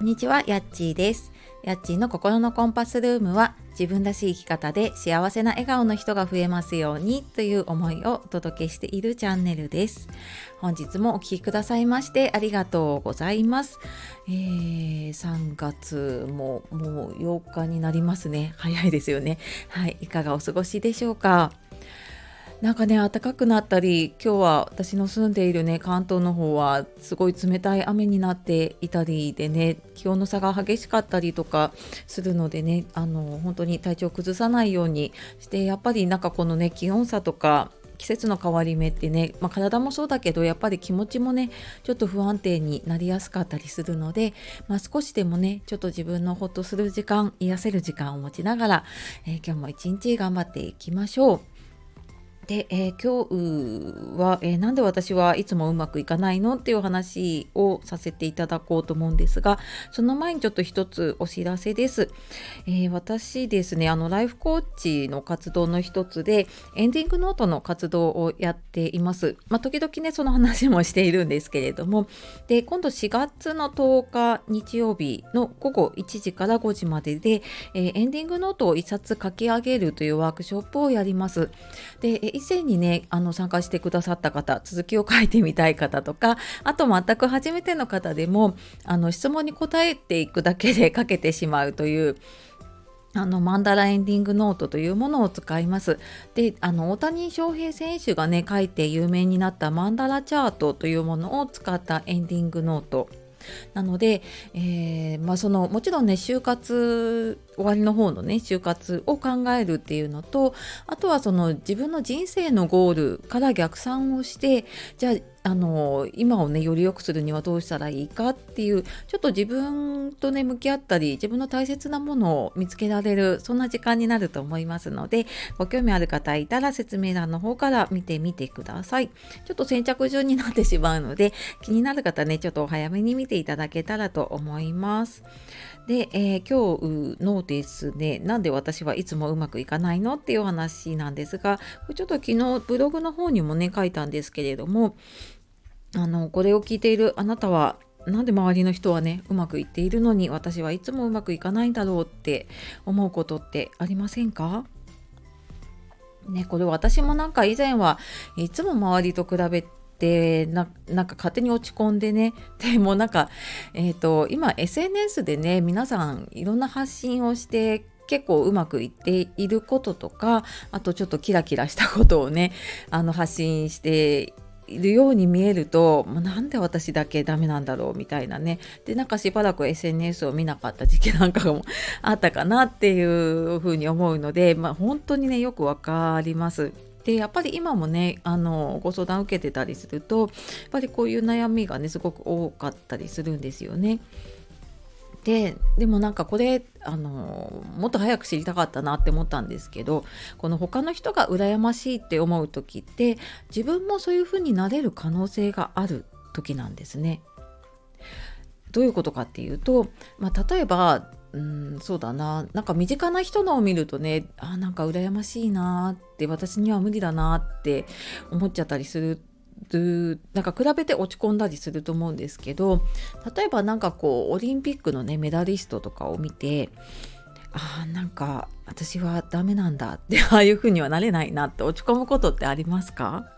こんにちは、やっちーです。やっちーの心のコンパスルームは自分らしい生き方で幸せな笑顔の人が増えますようにという思いをお届けしているチャンネルです。本日もお聴きくださいましてありがとうございます。えー、3月ももう8日になりますね。早いですよね。はい、いかがお過ごしでしょうか？なんかね暖かくなったり今日は私の住んでいるね関東の方はすごい冷たい雨になっていたりでね気温の差が激しかったりとかするのでねあの本当に体調を崩さないようにしてやっぱりなんかこのね気温差とか季節の変わり目ってね、まあ、体もそうだけどやっぱり気持ちもねちょっと不安定になりやすかったりするので、まあ、少しでもねちょっと自分のほっとする時間癒せる時間を持ちながら、えー、今日も一日頑張っていきましょう。で、えー、今日は、えー、なんで私はいつもうまくいかないのっていう話をさせていただこうと思うんですがその前にちょっと一つお知らせです、えー、私ですねあのライフコーチの活動の一つでエンディングノートの活動をやっています、まあ、時々ねその話もしているんですけれども。で今度4月の10日日曜日の午後1時から5時までで、えエンディングノートを1冊書き上げるというワークショップをやります。で以前にねあの参加してくださった方続きを書いてみたい方とかあと全く初めての方でもあの質問に答えていくだけで書けてしまうというあのマンダラエンディングノートというものを使います。で、あの大谷翔平選手がね書いて有名になったマンダラチャートというものを使ったエンディングノートなので、えー、まあ、そのもちろんね就活終わりの方のね就活を考えるっていうのとあとはその自分の人生のゴールから逆算をしてじゃああの今をねより良くするにはどうしたらいいかっていうちょっと自分とね向き合ったり自分の大切なものを見つけられるそんな時間になると思いますのでご興味ある方いたら説明欄の方から見てみてください。ちょっと先着順になってしまうので気になる方ねちょっとお早めに見ていただけたらと思います。で、えー、今日のですね。なんで私はいつもうまくいかないのっていう話なんですがちょっと昨日ブログの方にもね書いたんですけれどもあのこれを聞いているあなたはなんで周りの人はねうまくいっているのに私はいつもうまくいかないんだろうって思うことってありませんか？ね、これ私もなんか以前はいつも周りと比べてななんか勝手に落ち込んでね でもなんか、えーと、今 SNS でね皆さんいろんな発信をして結構うまくいっていることとかあとちょっとキラキラしたことをね あの発信しているように見えるともうなんで私だけダメなんだろうみたいなねでなんかしばらく SNS を見なかった時期なんかも あったかなっていうふうに思うので、まあ、本当にねよくわかります。でやっぱり今もねあのご相談受けてたりするとやっぱりこういう悩みがねすごく多かったりするんですよね。ででもなんかこれあのもっと早く知りたかったなって思ったんですけどこの他の人が羨ましいって思う時って自分もそういう風になれる可能性がある時なんですね。どういうことかっていうと、まあ、例えばうんそうだな。なんか身近な人のを見るとねあなんか羨ましいなって私には無理だなって思っちゃったりするなんか比べて落ち込んだりすると思うんですけど例えば何かこうオリンピックのねメダリストとかを見てあなんか私はダメなんだってああいう風にはなれないなって落ち込むことってありますか？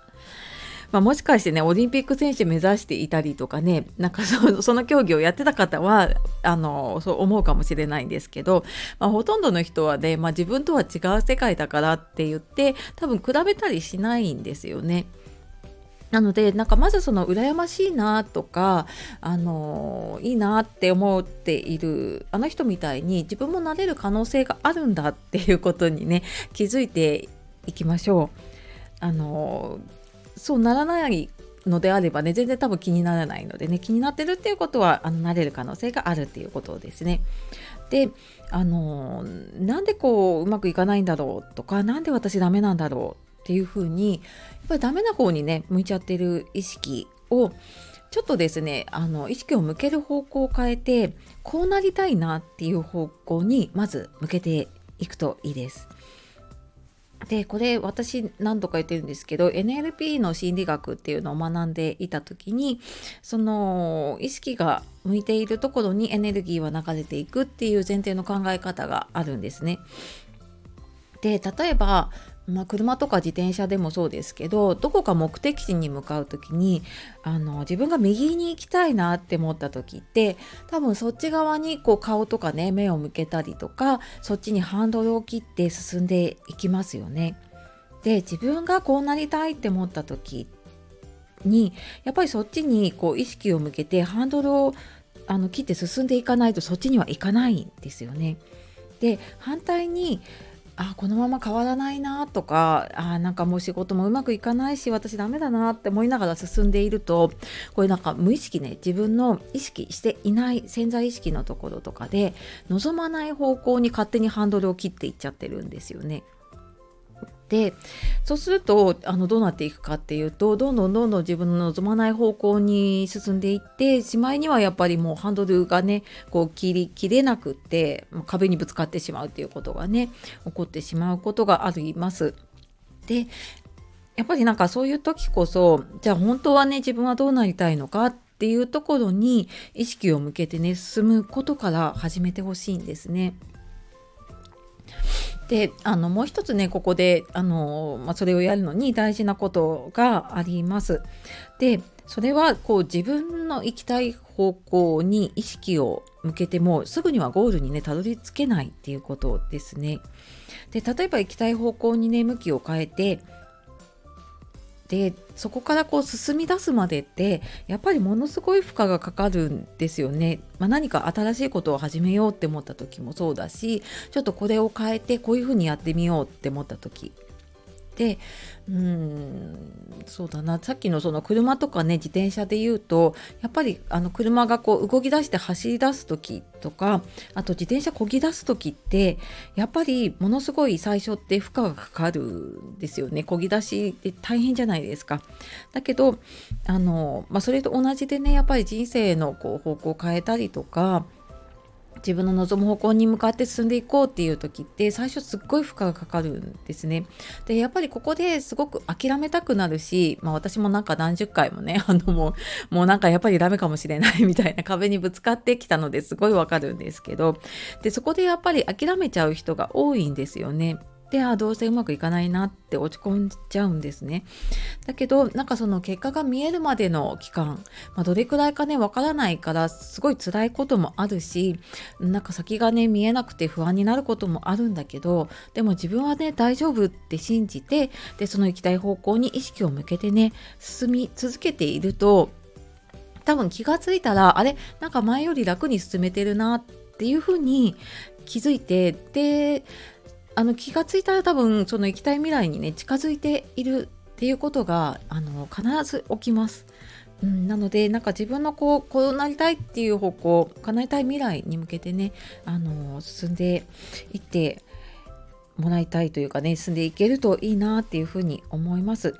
まあ、もしかしてねオリンピック選手目指していたりとかねなんか その競技をやってた方はあのそう思うかもしれないんですけど、まあ、ほとんどの人はね、まあ、自分とは違う世界だからって言って多分比べたりしないんですよね。なのでなんかまずその羨ましいなとかあのいいなって思っているあの人みたいに自分もなれる可能性があるんだっていうことにね気づいていきましょう。あのそうならないのであればね全然多分気にならないのでね気になってるっていうことはあのなれる可能性があるっていうことですね。であのなんでこううまくいかないんだろうとか何で私ダメなんだろうっていうふうにやっぱりダメな方にね向いちゃってる意識をちょっとですねあの意識を向ける方向を変えてこうなりたいなっていう方向にまず向けていくといいです。でこれ私何度か言ってるんですけど NLP の心理学っていうのを学んでいた時にその意識が向いているところにエネルギーは流れていくっていう前提の考え方があるんですね。で例えばまあ、車とか自転車でもそうですけどどこか目的地に向かう時にあの自分が右に行きたいなって思った時って多分そっち側にこう顔とかね目を向けたりとかそっちにハンドルを切って進んでいきますよね。で自分がこうなりたいって思った時にやっぱりそっちにこう意識を向けてハンドルをあの切って進んでいかないとそっちには行かないんですよね。で反対にあこのまま変わらないなとかあなんかもう仕事もうまくいかないし私ダメだなって思いながら進んでいるとこれなんか無意識ね自分の意識していない潜在意識のところとかで望まない方向に勝手にハンドルを切っていっちゃってるんですよね。でそうするとあのどうなっていくかっていうとどんどんどんどん自分の望まない方向に進んでいってしまいにはやっぱりもうハンドルがねこう切り切れなくって壁にぶつかってしまうっていうことがね起こってしまうことがあります。でやっぱりなんかそういう時こそじゃあ本当はね自分はどうなりたいのかっていうところに意識を向けてね進むことから始めてほしいんですね。であのもう一つねここであの、まあ、それをやるのに大事なことがあります。でそれはこう自分の行きたい方向に意識を向けてもすぐにはゴールにねたどり着けないっていうことですね。で例えば行きたい方向にね向きを変えてでそこからこう進み出すまでってやっぱりものすごい負荷がかかるんですよね。まあ、何か新しいことを始めようって思った時もそうだしちょっとこれを変えてこういうふうにやってみようって思った時でうんそうだなさっきのその車とかね自転車で言うとやっぱりあの車がこう動き出して走り出す時とかあと自転車漕ぎ出す時ってやっぱりものすごい最初って負荷がかかるんですよね漕ぎ出しって大変じゃないですか。だけどあの、まあ、それと同じでねやっぱり人生のこう方向を変えたりとか自分の望む方向に向かって進んでいこうっていう時って最初すっごい負荷がかかるんですね。でやっぱりここですごく諦めたくなるし、まあ、私もなんか何十回もね あのもうもうなんかやっぱりダメかもしれないみたいな壁にぶつかってきたのですごいわかるんですけどでそこでやっぱり諦めちゃう人が多いんですよね。であどうせうまくいかないなって落ち込んじゃうんですね。だけどなんかその結果が見えるまでの期間、まあ、どれくらいかねわからないからすごい辛いこともあるしなんか先がね見えなくて不安になることもあるんだけどでも自分はね大丈夫って信じてでその行きたい方向に意識を向けてね進み続けていると多分気がついたらあれ？なんか前より楽に進めてるなっていうふうに気づいてであの気がついたら多分その行きたい未来にね近づいているっていうことがあの必ず起きます。うん、なのでなんか自分のこうこうなりたいっていう方向叶えたい未来に向けてねあの進んでいってもらいたいというかね進んでいけるといいなっていうふうに思います。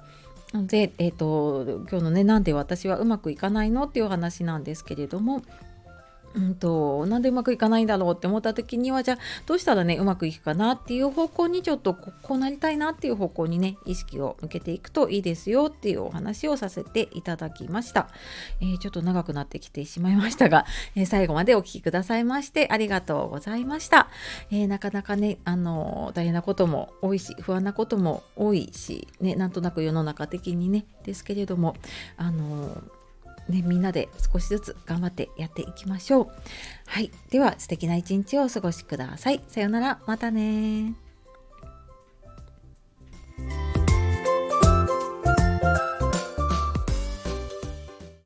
なので、えーと、と今日のねなんで私はうまくいかないのっていう話なんですけれどもうんと、なんでうまくいかないんだろうって思った時にはじゃあどうしたらねうまくいくかなっていう方向にちょっとこうなりたいなっていう方向にね意識を向けていくといいですよっていうお話をさせていただきました、えー、ちょっと長くなってきてしまいましたが、えー、最後までお聴きくださいましてありがとうございました、えー、なかなかねあの大変なことも多いし不安なことも多いしねなんとなく世の中的にねですけれどもあのね、みんなで少しずつ頑張ってやっていきましょう。はい。では素敵な一日をお過ごしください。さようなら。またね